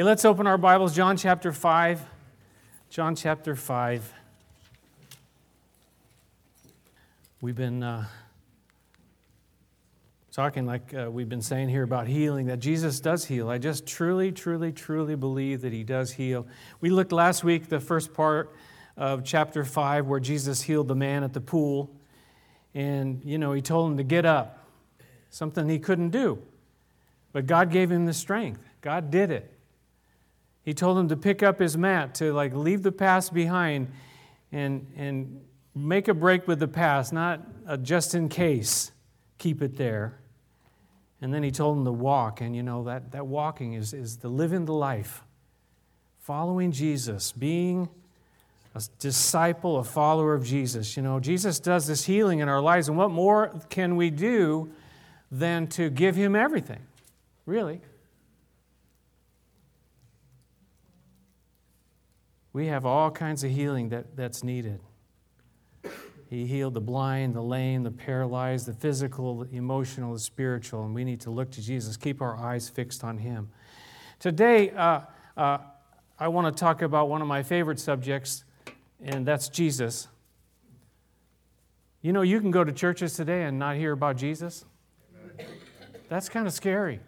Hey, let's open our Bibles, John chapter 5. John chapter 5. We've been uh, talking, like uh, we've been saying here, about healing, that Jesus does heal. I just truly, truly, truly believe that He does heal. We looked last week, the first part of chapter 5, where Jesus healed the man at the pool. And, you know, He told him to get up, something he couldn't do. But God gave him the strength, God did it. He told him to pick up his mat, to like leave the past behind and, and make a break with the past, not just in case, keep it there. And then he told him to walk. And you know, that, that walking is, is the living the life, following Jesus, being a disciple, a follower of Jesus. You know, Jesus does this healing in our lives. And what more can we do than to give him everything? Really? We have all kinds of healing that, that's needed. He healed the blind, the lame, the paralyzed, the physical, the emotional, the spiritual, and we need to look to Jesus, keep our eyes fixed on Him. Today, uh, uh, I want to talk about one of my favorite subjects, and that's Jesus. You know, you can go to churches today and not hear about Jesus. That's kind of scary.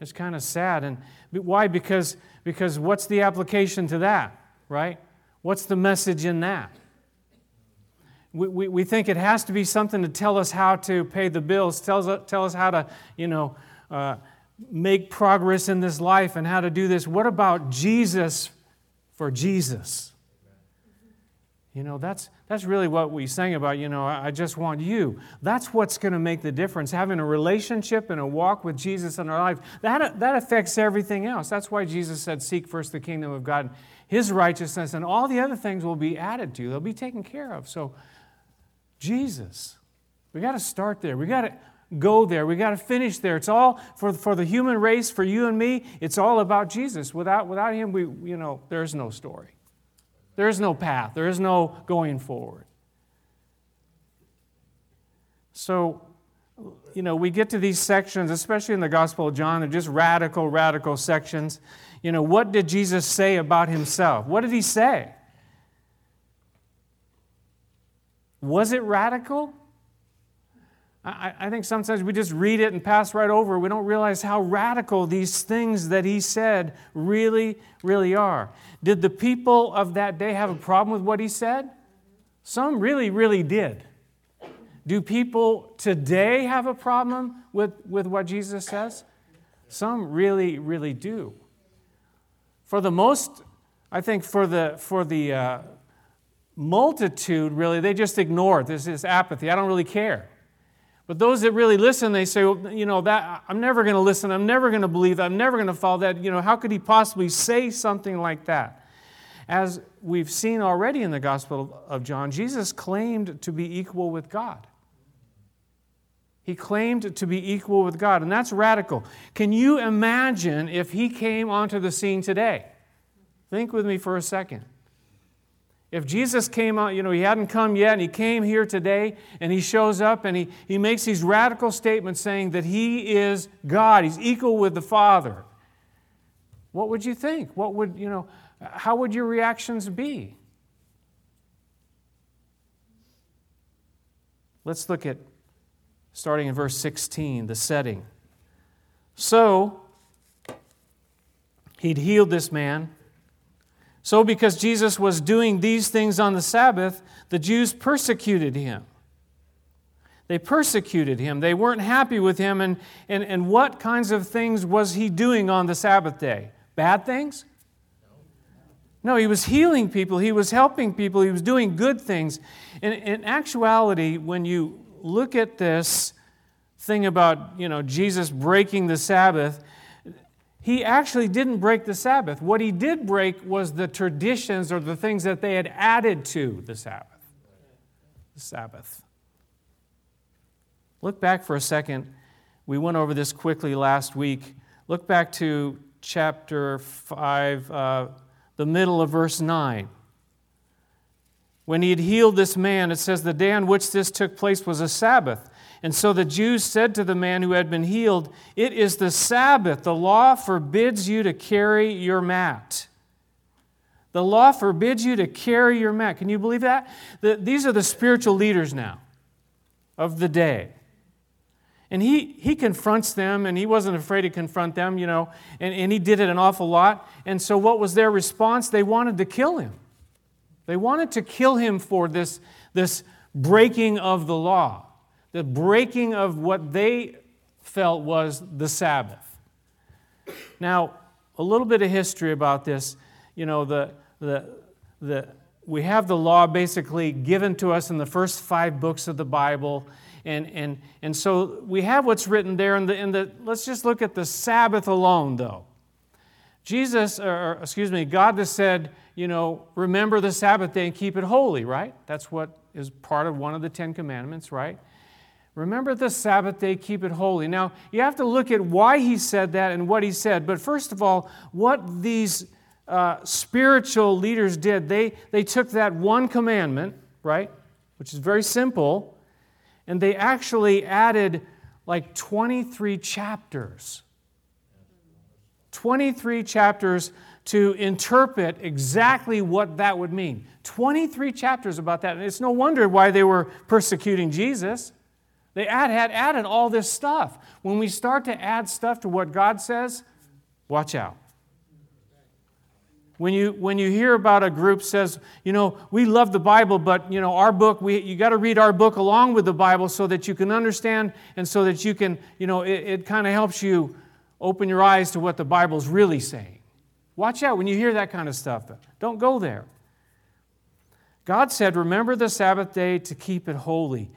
It's kind of sad. And why? Because, because what's the application to that, right? What's the message in that? we, we, we think it has to be something to tell us how to pay the bills, tells, tell us how to, you know, uh, make progress in this life and how to do this. What about Jesus for Jesus? You know, that's, that's really what we sang about. You know, I just want you. That's what's going to make the difference. Having a relationship and a walk with Jesus in our life, that, that affects everything else. That's why Jesus said, Seek first the kingdom of God, His righteousness, and all the other things will be added to you. They'll be taken care of. So, Jesus. We got to start there. We got to go there. We got to finish there. It's all for, for the human race, for you and me, it's all about Jesus. Without, without him, we, you know, there's no story. There is no path. There is no going forward. So, you know, we get to these sections, especially in the Gospel of John, they're just radical, radical sections. You know, what did Jesus say about himself? What did he say? Was it radical? I, I, think sometimes we just read it and pass right over. We don't realize how radical these things that he said really, really are. Did the people of that day have a problem with what he said? Some really, really did. Do people today have a problem with, with what Jesus says? Some really, really do. For the most, I think for the, for the, uh, multitude, really, they just ignore it. There's this apathy. I don't really care. But those that really listen, they say, well, you know, that I'm never going to listen. I'm never going to believe. I'm never going to follow that. You know, how could he possibly say something like that? As we've seen already in the Gospel of John, Jesus claimed to be equal with God. He claimed to be equal with God, and that's radical. Can you imagine if he came onto the scene today? Think with me for a second. If Jesus came out, you know, he hadn't come yet, and he came here today, and he shows up and he, he makes these radical statements saying that he is God, he's equal with the Father. What would you think? What would, you know, how would your reactions be? Let's look at, starting in verse 16, the setting. So, he'd healed this man so, because Jesus was doing these things on the Sabbath, the Jews persecuted him. They persecuted him. They weren't happy with him. And, and, and what kinds of things was he doing on the Sabbath day? Bad things? No, he was healing people. He was helping people. He was doing good things. In, in actuality, when you look at this thing about you know, Jesus breaking the Sabbath, he actually didn't break the Sabbath. What he did break was the traditions or the things that they had added to the Sabbath. The Sabbath. Look back for a second. We went over this quickly last week. Look back to chapter 5, uh, the middle of verse 9. When he had healed this man, it says, The day on which this took place was a Sabbath. And so the Jews said to the man who had been healed, It is the Sabbath. The law forbids you to carry your mat. The law forbids you to carry your mat. Can you believe that? The, these are the spiritual leaders now of the day. And he, he confronts them, and he wasn't afraid to confront them, you know, and, and he did it an awful lot. And so, what was their response? They wanted to kill him. They wanted to kill him for this, this breaking of the law, the breaking of what they felt was the Sabbath. Now, a little bit of history about this. You know, the, the, the, we have the law basically given to us in the first five books of the Bible. And, and, and so we have what's written there. In the, the, let's just look at the Sabbath alone, though. Jesus, or excuse me, God has said, you know, remember the Sabbath day and keep it holy, right? That's what is part of one of the Ten Commandments, right? Remember the Sabbath day, keep it holy. Now, you have to look at why he said that and what he said. But first of all, what these uh, spiritual leaders did, they, they took that one commandment, right, which is very simple, and they actually added like 23 chapters. 23 chapters to interpret exactly what that would mean. 23 chapters about that. And it's no wonder why they were persecuting Jesus. They add, had added all this stuff. When we start to add stuff to what God says, watch out. When you, when you hear about a group says, you know, we love the Bible, but, you know, our book, we, you got to read our book along with the Bible so that you can understand and so that you can, you know, it, it kind of helps you open your eyes to what the Bible's really saying. Watch out when you hear that kind of stuff. Don't go there. God said, remember the Sabbath day to keep it holy.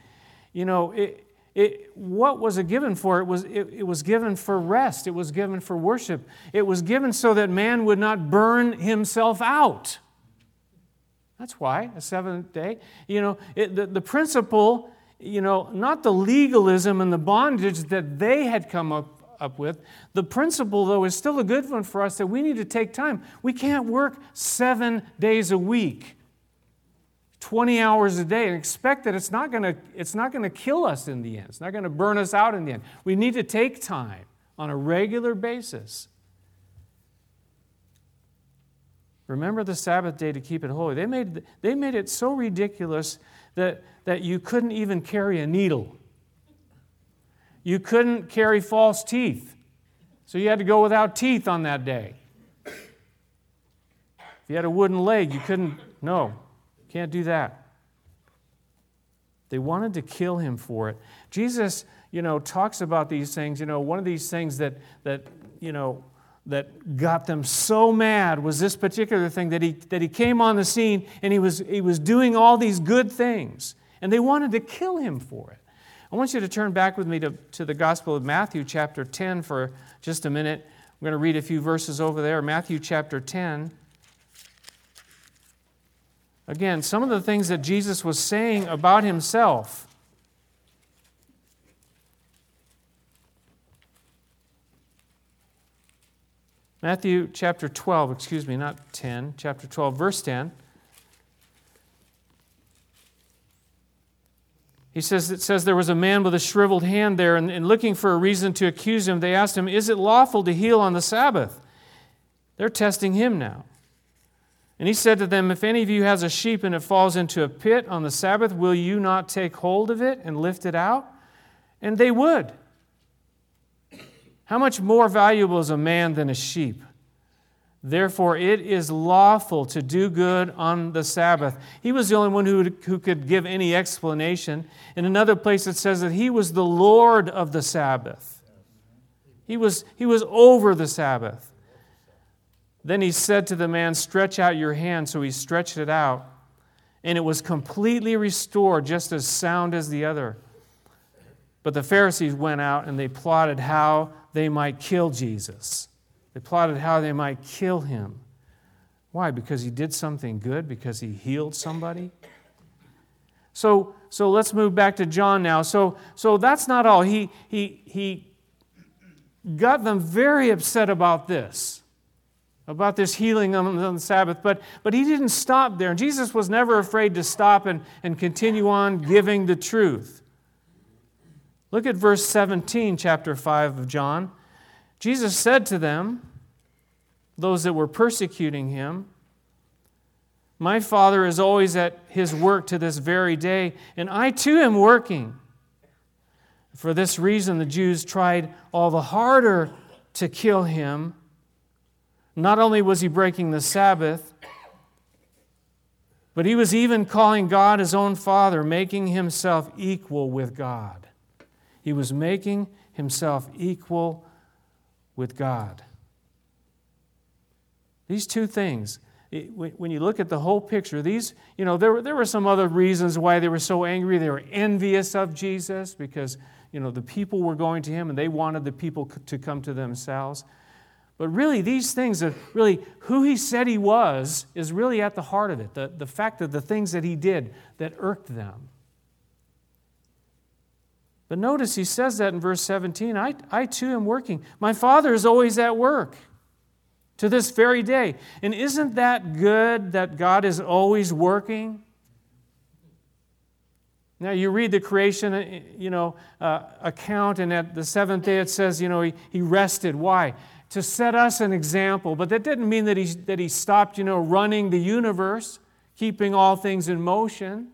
You know, it, it, what was it given for? It was, it, it was given for rest, it was given for worship, it was given so that man would not burn himself out. That's why, a seventh day. You know, it, the, the principle, you know, not the legalism and the bondage that they had come up, up with. The principle, though, is still a good one for us that we need to take time. We can't work seven days a week. 20 hours a day and expect that it's not going to kill us in the end. It's not going to burn us out in the end. We need to take time on a regular basis. Remember the Sabbath day to keep it holy. They made, they made it so ridiculous that, that you couldn't even carry a needle. You couldn't carry false teeth. So you had to go without teeth on that day. If you had a wooden leg, you couldn't, no, can't do that. They wanted to kill him for it. Jesus, you know, talks about these things. You know, one of these things that, that you know, that got them so mad was this particular thing that he, that he came on the scene and he was, he was doing all these good things. And they wanted to kill him for it. I want you to turn back with me to, to the Gospel of Matthew, chapter 10, for just a minute. I'm going to read a few verses over there. Matthew, chapter 10. Again, some of the things that Jesus was saying about himself. Matthew chapter 12, excuse me, not 10, chapter 12, verse 10. He says, it says there was a man with a shriveled hand there, and, and looking for a reason to accuse him, they asked him, Is it lawful to heal on the Sabbath? They're testing him now. And he said to them, If any of you has a sheep and it falls into a pit on the Sabbath, will you not take hold of it and lift it out? And they would. How much more valuable is a man than a sheep? Therefore, it is lawful to do good on the Sabbath. He was the only one who, who could give any explanation. In another place, it says that he was the Lord of the Sabbath. He was, he was over the Sabbath. Then he said to the man, Stretch out your hand. So he stretched it out, and it was completely restored, just as sound as the other. But the Pharisees went out and they plotted how they might kill Jesus. They plotted how they might kill him. Why? Because he did something good? Because he healed somebody? So, so let's move back to John now. So, so that's not all. He, he, he got them very upset about this about this healing on the Sabbath, but, but he didn't stop there. And Jesus was never afraid to stop and, and continue on giving the truth. Look at verse 17, chapter 5 of John. Jesus said to them, those that were persecuting him, My Father is always at his work to this very day, and I too am working. For this reason, the Jews tried all the harder to kill him. Not only was he breaking the Sabbath, but he was even calling God his own Father, making himself equal with God. He was making himself equal with God. These two things, when you look at the whole picture, these, you know, there, were, there were some other reasons why they were so angry. They were envious of Jesus because, you know, the people were going to him and they wanted the people to come to themselves. But really, these things are really who he said he was is really at the heart of it. The, the fact that the things that he did that irked them. But notice he says that in verse 17 I, I too am working. My Father is always at work to this very day. And isn't that good that God is always working? Now, you read the creation uh, you know, uh, account, and at the seventh day it says, you know, he, he rested. Why? to set us an example. But that didn't mean that he, that he stopped, you know, running the universe, keeping all things in motion.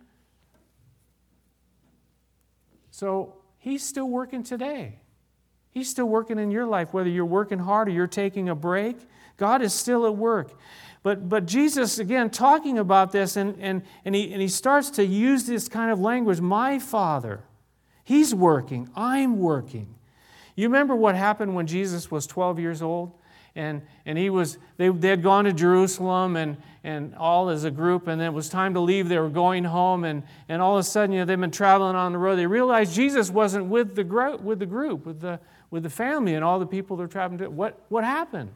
So he's still working today. He's still working in your life, whether you're working hard or you're taking a break. God is still at work. But, but Jesus, again, talking about this, and, and, and, he, and he starts to use this kind of language My Father, He's working, I'm working. You remember what happened when Jesus was 12 years old? And, and he was, they, they had gone to Jerusalem and, and all as a group, and it was time to leave. They were going home, and, and all of a sudden, you know, they've been traveling on the road. They realized Jesus wasn't with the, gro- with the group, with the, with the family, and all the people they're traveling to. What, what happened?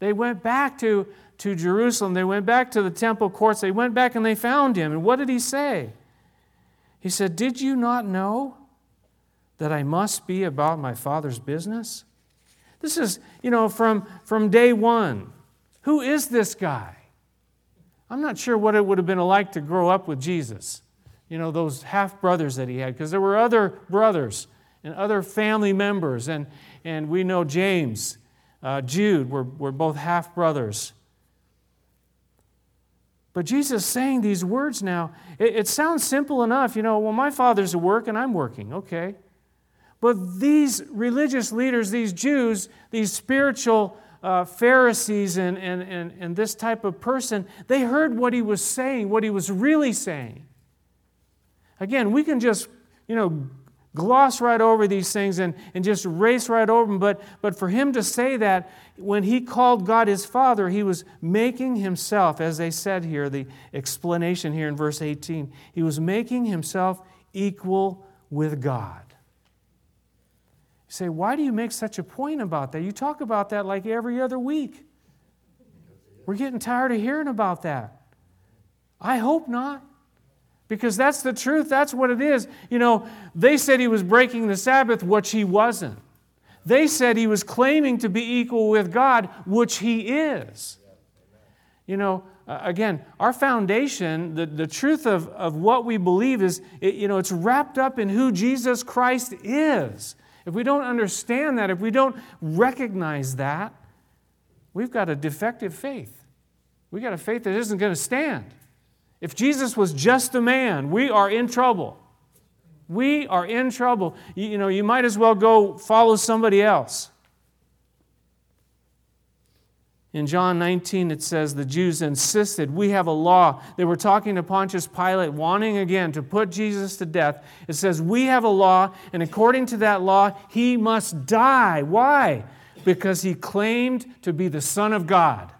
They went back to, to Jerusalem. They went back to the temple courts. They went back and they found him. And what did he say? He said, Did you not know that I must be about my Father's business? This is, you know, from, from day one. Who is this guy? I'm not sure what it would have been like to grow up with Jesus. You know, those half brothers that he had, because there were other brothers and other family members. And, and we know James, uh, Jude were, were both half brothers. But Jesus saying these words now, it, it sounds simple enough. You know, well, my father's at work and I'm working. Okay. But these religious leaders, these Jews, these spiritual uh, Pharisees and, and, and, and this type of person, they heard what he was saying, what he was really saying. Again, we can just, you know, gloss right over these things and, and just race right over them. But, but for him to say that, when he called God his Father, he was making himself, as they said here, the explanation here in verse 18, he was making himself equal with God say, why do you make such a point about that? You talk about that like every other week. We're getting tired of hearing about that. I hope not. Because that's the truth. That's what it is. You know, they said he was breaking the Sabbath, which he wasn't. They said he was claiming to be equal with God, which he is. You know, uh, again, our foundation, the, the truth of, of what we believe is, it, you know, it's wrapped up in who Jesus Christ is. If we don't understand that, if we don't recognize that, we've got a defective faith. We've got a faith that isn't going to stand. If Jesus was just a man, we are in trouble. We are in trouble. You, you know, you might as well go follow somebody else. In John 19, it says the Jews insisted, We have a law. They were talking to Pontius Pilate, wanting again to put Jesus to death. It says, We have a law, and according to that law, he must die. Why? Because he claimed to be the Son of God.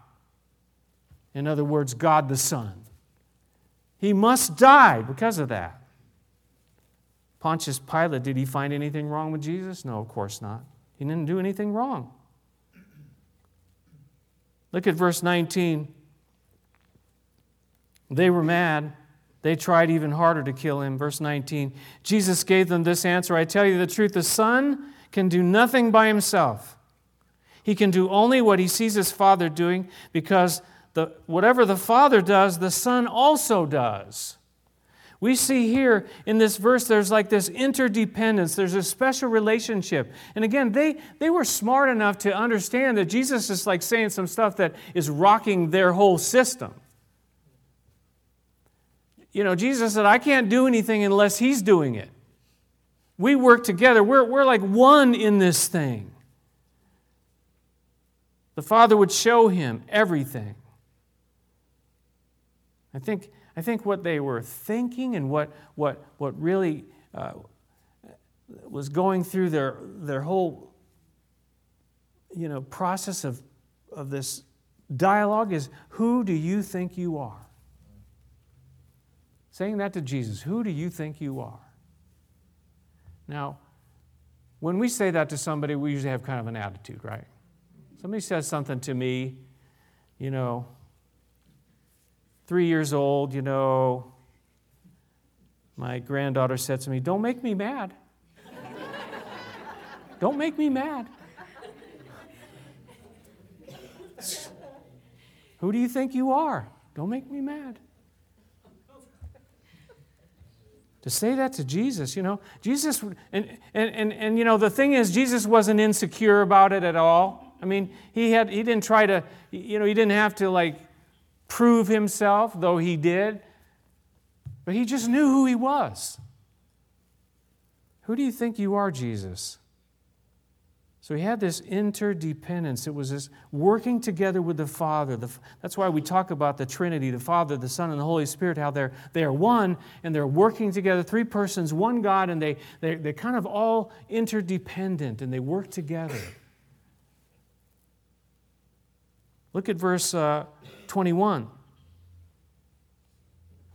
In other words, God the Son. He must die because of that. Pontius Pilate, did he find anything wrong with Jesus? No, of course not. He didn't do anything wrong. Look at verse 19. They were mad. They tried even harder to kill him. Verse 19. Jesus gave them this answer I tell you the truth, the Son can do nothing by himself. He can do only what he sees his Father doing because the, whatever the Father does, the Son also does. We see here in this verse, there's like this interdependence, there's a special relationship. And again, they, they were smart enough to understand that Jesus is like saying some stuff that is rocking their whole system. You know, Jesus said, I can't do anything unless He's doing it. We work together, we're, we're like one in this thing. The Father would show him everything. I think I think what they were thinking and what, what, what really uh, was going through their, their whole you know, process of, of this dialogue is who do you think you are? Saying that to Jesus, who do you think you are? Now, when we say that to somebody, we usually have kind of an attitude, right? Somebody says something to me, you know, three years old, you know, my granddaughter said to me, Don't make me mad. Don't make me mad. Who do you think you are? Don't make me mad. To say that to Jesus, you know, Jesus, and, and, and, and, you know, the thing is, Jesus wasn't insecure about it at all. I mean, he, had, he didn't try to, you know, he didn't have to like prove himself, though he did. But he just knew who he was. Who do you think you are, Jesus? So he had this interdependence. It was this working together with the Father. The, that's why we talk about the Trinity the Father, the Son, and the Holy Spirit, how they're, they are one and they're working together, three persons, one God, and they, they, they're kind of all interdependent and they work together. Look at verse uh, 21.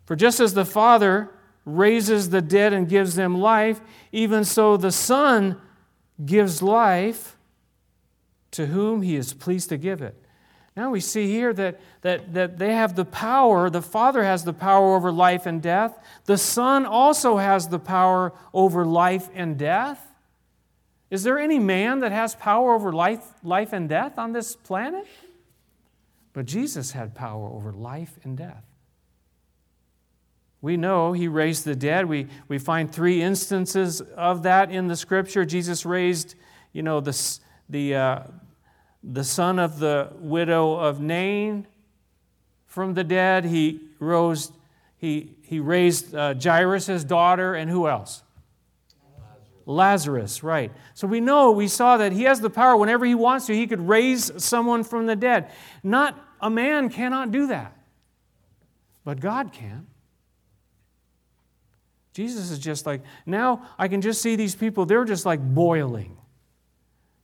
For just as the Father raises the dead and gives them life, even so the Son gives life to whom he is pleased to give it. Now we see here that, that, that they have the power, the Father has the power over life and death. The Son also has the power over life and death. Is there any man that has power over life, life and death on this planet? But Jesus had power over life and death. We know he raised the dead. We, we find three instances of that in the scripture. Jesus raised, you know, the, the, uh, the son of the widow of Nain from the dead. He rose, he, he raised uh, Jairus' daughter, and who else? Lazarus, right. So we know, we saw that he has the power whenever he wants to, he could raise someone from the dead. Not a man cannot do that, but God can. Jesus is just like, now I can just see these people, they're just like boiling.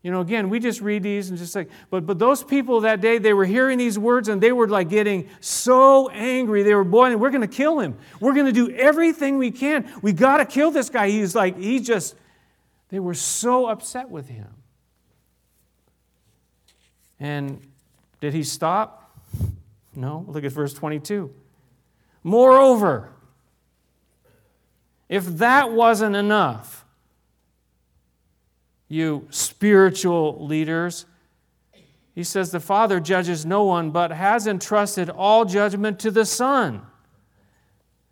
You know, again, we just read these and just like, but but those people that day, they were hearing these words and they were like getting so angry. They were boiling. We're going to kill him. We're going to do everything we can. We got to kill this guy. He's like, he just, they were so upset with him. And did he stop? No, look at verse 22. Moreover, if that wasn't enough, you spiritual leaders, he says the Father judges no one, but has entrusted all judgment to the Son.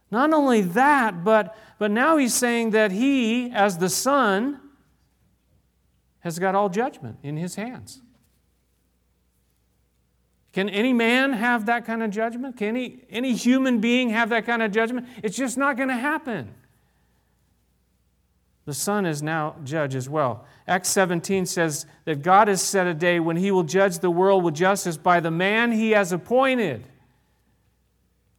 Not only that, but, but now he's saying that he, as the Son, has got all judgment in his hands. Can any man have that kind of judgment? Can any, any human being have that kind of judgment? It's just not going to happen. The Son is now judge as well. Acts 17 says that God has set a day when he will judge the world with justice by the man he has appointed.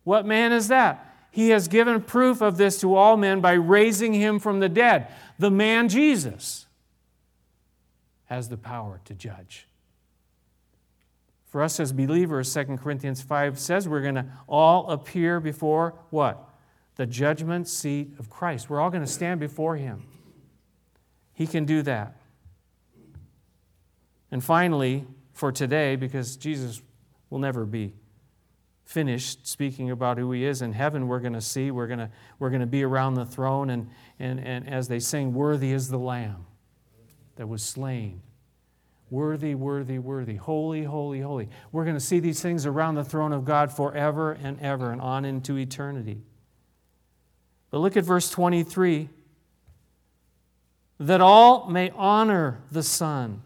What man is that? He has given proof of this to all men by raising him from the dead. The man Jesus has the power to judge. For us as believers, 2 Corinthians 5 says we're going to all appear before what? The judgment seat of Christ. We're all going to stand before Him. He can do that. And finally, for today, because Jesus will never be finished speaking about who he is in heaven we're going to see we're going to we're going to be around the throne and, and and as they sing worthy is the lamb that was slain Worthy, worthy, worthy. Holy, holy, holy. We're going to see these things around the throne of God forever and ever and on into eternity. But look at verse 23 that all may honor the Son,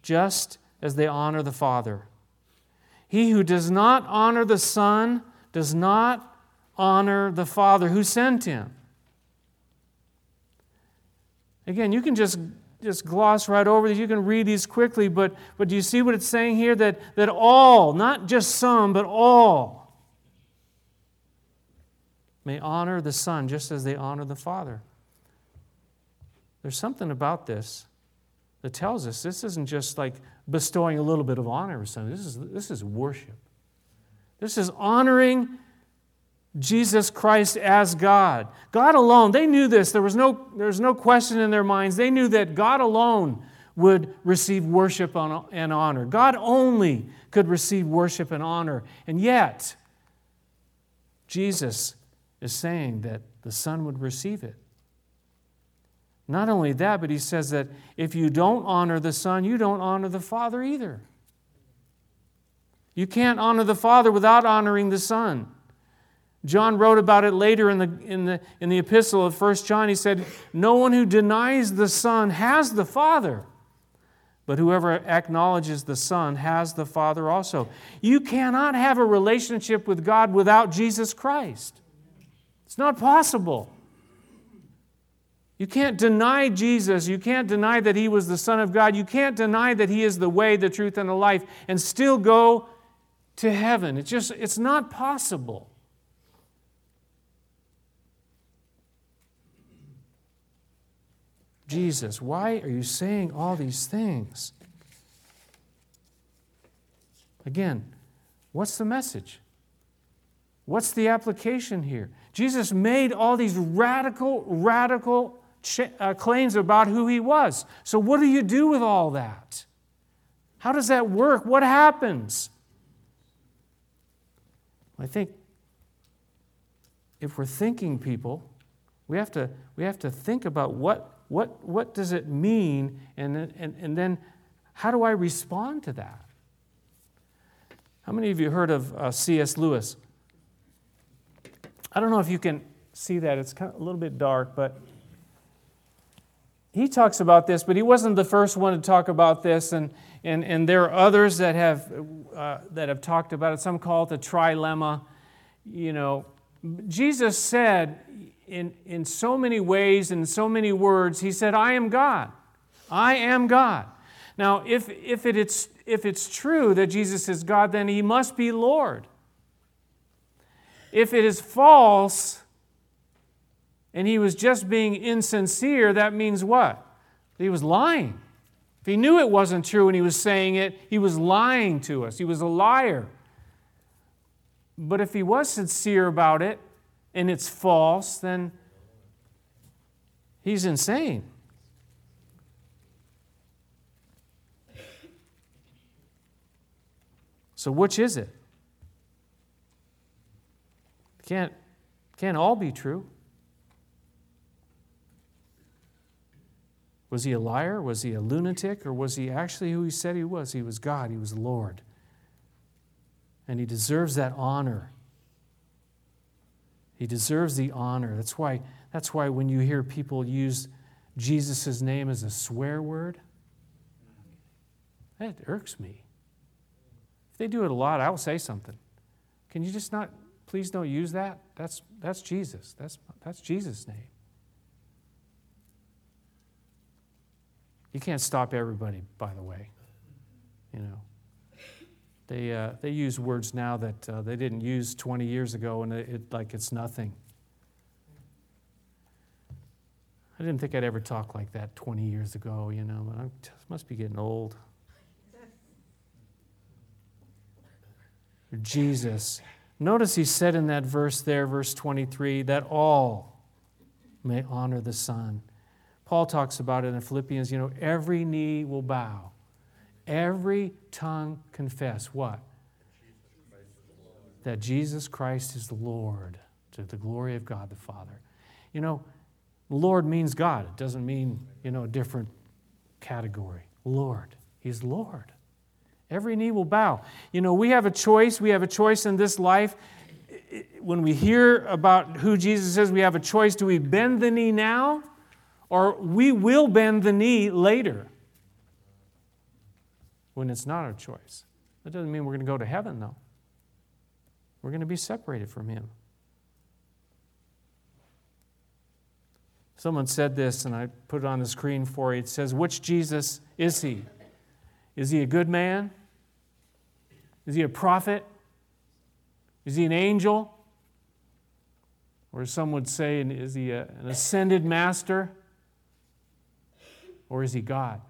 just as they honor the Father. He who does not honor the Son does not honor the Father who sent him. Again, you can just, just gloss right over these. You can read these quickly, but, but do you see what it's saying here? That, that all, not just some, but all, may honor the Son just as they honor the Father. There's something about this that tells us this isn't just like bestowing a little bit of honor or something. This is, this is worship. This is honoring Jesus Christ as God. God alone, they knew this. There was no, there was no question in their minds. They knew that God alone would receive worship and honor. God only could receive worship and honor. And yet, Jesus is saying that the Son would receive it. Not only that, but he says that if you don't honor the Son, you don't honor the Father either. You can't honor the Father without honoring the Son. John wrote about it later in the, in the, in the epistle of 1 John. He said, No one who denies the Son has the Father, but whoever acknowledges the Son has the Father also. You cannot have a relationship with God without Jesus Christ. It's not possible. You can't deny Jesus. You can't deny that He was the Son of God. You can't deny that He is the way, the truth, and the life and still go to heaven. It's just, it's not possible. Jesus, why are you saying all these things? Again, what's the message? What's the application here? Jesus made all these radical, radical uh, claims about who he was. So, what do you do with all that? How does that work? What happens? I think if we're thinking people, we have to, we have to think about what, what, what does it mean, and, and, and then how do I respond to that? How many of you heard of uh, C.S. Lewis? I don't know if you can see that. It's kind of a little bit dark, but he talks about this, but he wasn't the first one to talk about this, and, and, and there are others that have, uh, that have talked about it. Some call it the trilemma. You know, Jesus said in, in so many ways, in so many words, he said, I am God. I am God. Now, if, if, it is, if it's true that Jesus is God, then he must be Lord. If it is false, and he was just being insincere, that means what? He was lying. If he knew it wasn't true and he was saying it, he was lying to us. He was a liar. But if he was sincere about it and it's false, then he's insane. So, which is it? Can't, can't all be true. Was he a liar? Was he a lunatic? Or was he actually who he said he was? He was God, he was Lord. And he deserves that honor. He deserves the honor. That's why, that's why when you hear people use Jesus' name as a swear word, that irks me. If they do it a lot, I'll say something. Can you just not, please don't use that? That's, that's Jesus. That's, that's Jesus' name. You can't stop everybody, by the way. You know, they, uh, they use words now that uh, they didn't use 20 years ago, and it, it, like it's nothing. I didn't think I'd ever talk like that 20 years ago, you know, but I must be getting old. Jesus. Notice he said in that verse there, verse 23, that all may honor the Son. Paul talks about it in Philippians, you know, every knee will bow, every tongue confess what? That Jesus Christ is Lord to the glory of God the Father. You know, Lord means God. It doesn't mean, you know, a different category. Lord. He's Lord. Every knee will bow. You know, we have a choice. We have a choice in this life. when we hear about who Jesus is, we have a choice. Do we bend the knee now? Or we will bend the knee later when it's not our choice. That doesn't mean we're going to go to heaven, though. We're going to be separated from Him. Someone said this, and I put it on the screen for you. It says, Which Jesus is He? Is He a good man? Is He a prophet? Is He an angel? Or some would say, Is He a, an ascended master? Or is He God?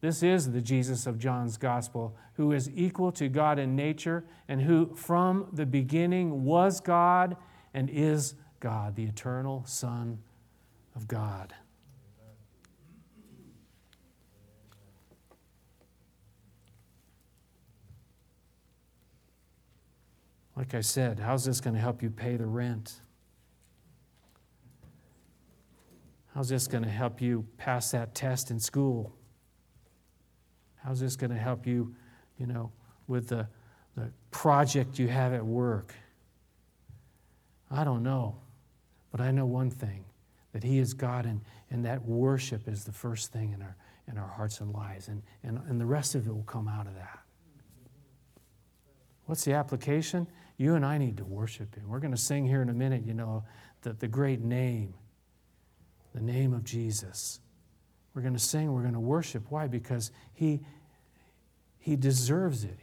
This is the Jesus of John's gospel, who is equal to God in nature and who from the beginning was God and is God, the eternal Son of God. Like I said, how's this going to help you pay the rent? How's this going to help you pass that test in school? How's this going to help you, you know, with the, the project you have at work? I don't know. But I know one thing that He is God, and, and that worship is the first thing in our, in our hearts and lives, and, and, and the rest of it will come out of that. What's the application? You and I need to worship Him. We're going to sing here in a minute, you know, the, the great name, the name of Jesus. We're going to sing, we're going to worship. Why? Because He, he deserves it.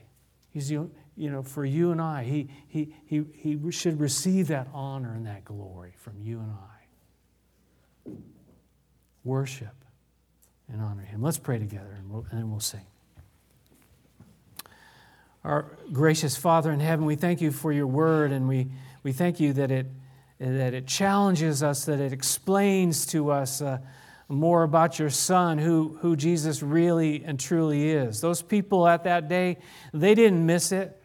He's you know, for you and I, he, he, he, he should receive that honor and that glory from you and I. Worship and honor him. Let's pray together and, we'll, and then we'll sing. Our gracious Father in heaven, we thank you for your word and we, we thank you that it, that it challenges us, that it explains to us. Uh, more about your son, who, who Jesus really and truly is. Those people at that day, they didn't miss it.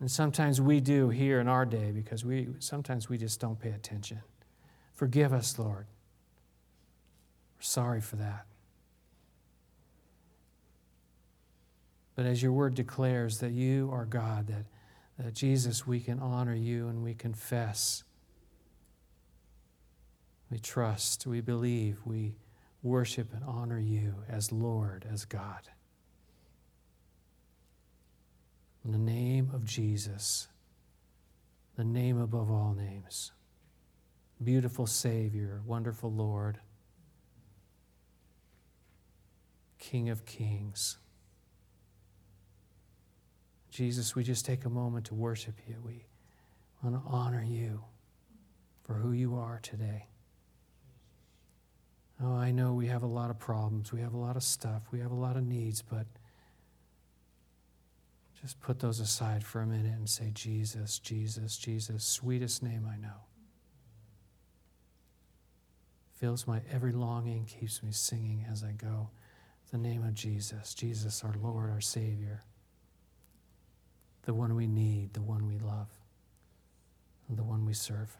And sometimes we do here in our day because we sometimes we just don't pay attention. Forgive us, Lord. We're sorry for that. But as your word declares that you are God, that, that Jesus, we can honor you and we confess. We trust, we believe, we worship and honor you as Lord, as God. In the name of Jesus, the name above all names. Beautiful Savior, wonderful Lord, King of Kings. Jesus, we just take a moment to worship you. We want to honor you for who you are today. Oh, I know we have a lot of problems. We have a lot of stuff. We have a lot of needs, but just put those aside for a minute and say, Jesus, Jesus, Jesus, sweetest name I know. Fills my every longing, keeps me singing as I go. The name of Jesus, Jesus, our Lord, our Savior, the one we need, the one we love, the one we serve.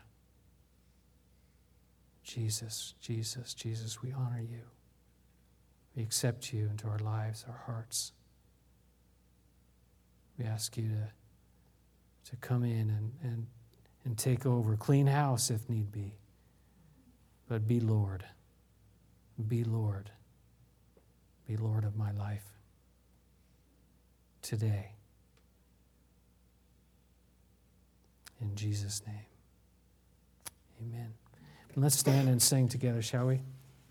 Jesus, Jesus, Jesus, we honor you. We accept you into our lives, our hearts. We ask you to, to come in and, and, and take over. Clean house if need be. But be Lord. Be Lord. Be Lord of my life today. In Jesus' name. Amen. Let's stand and sing together, shall we?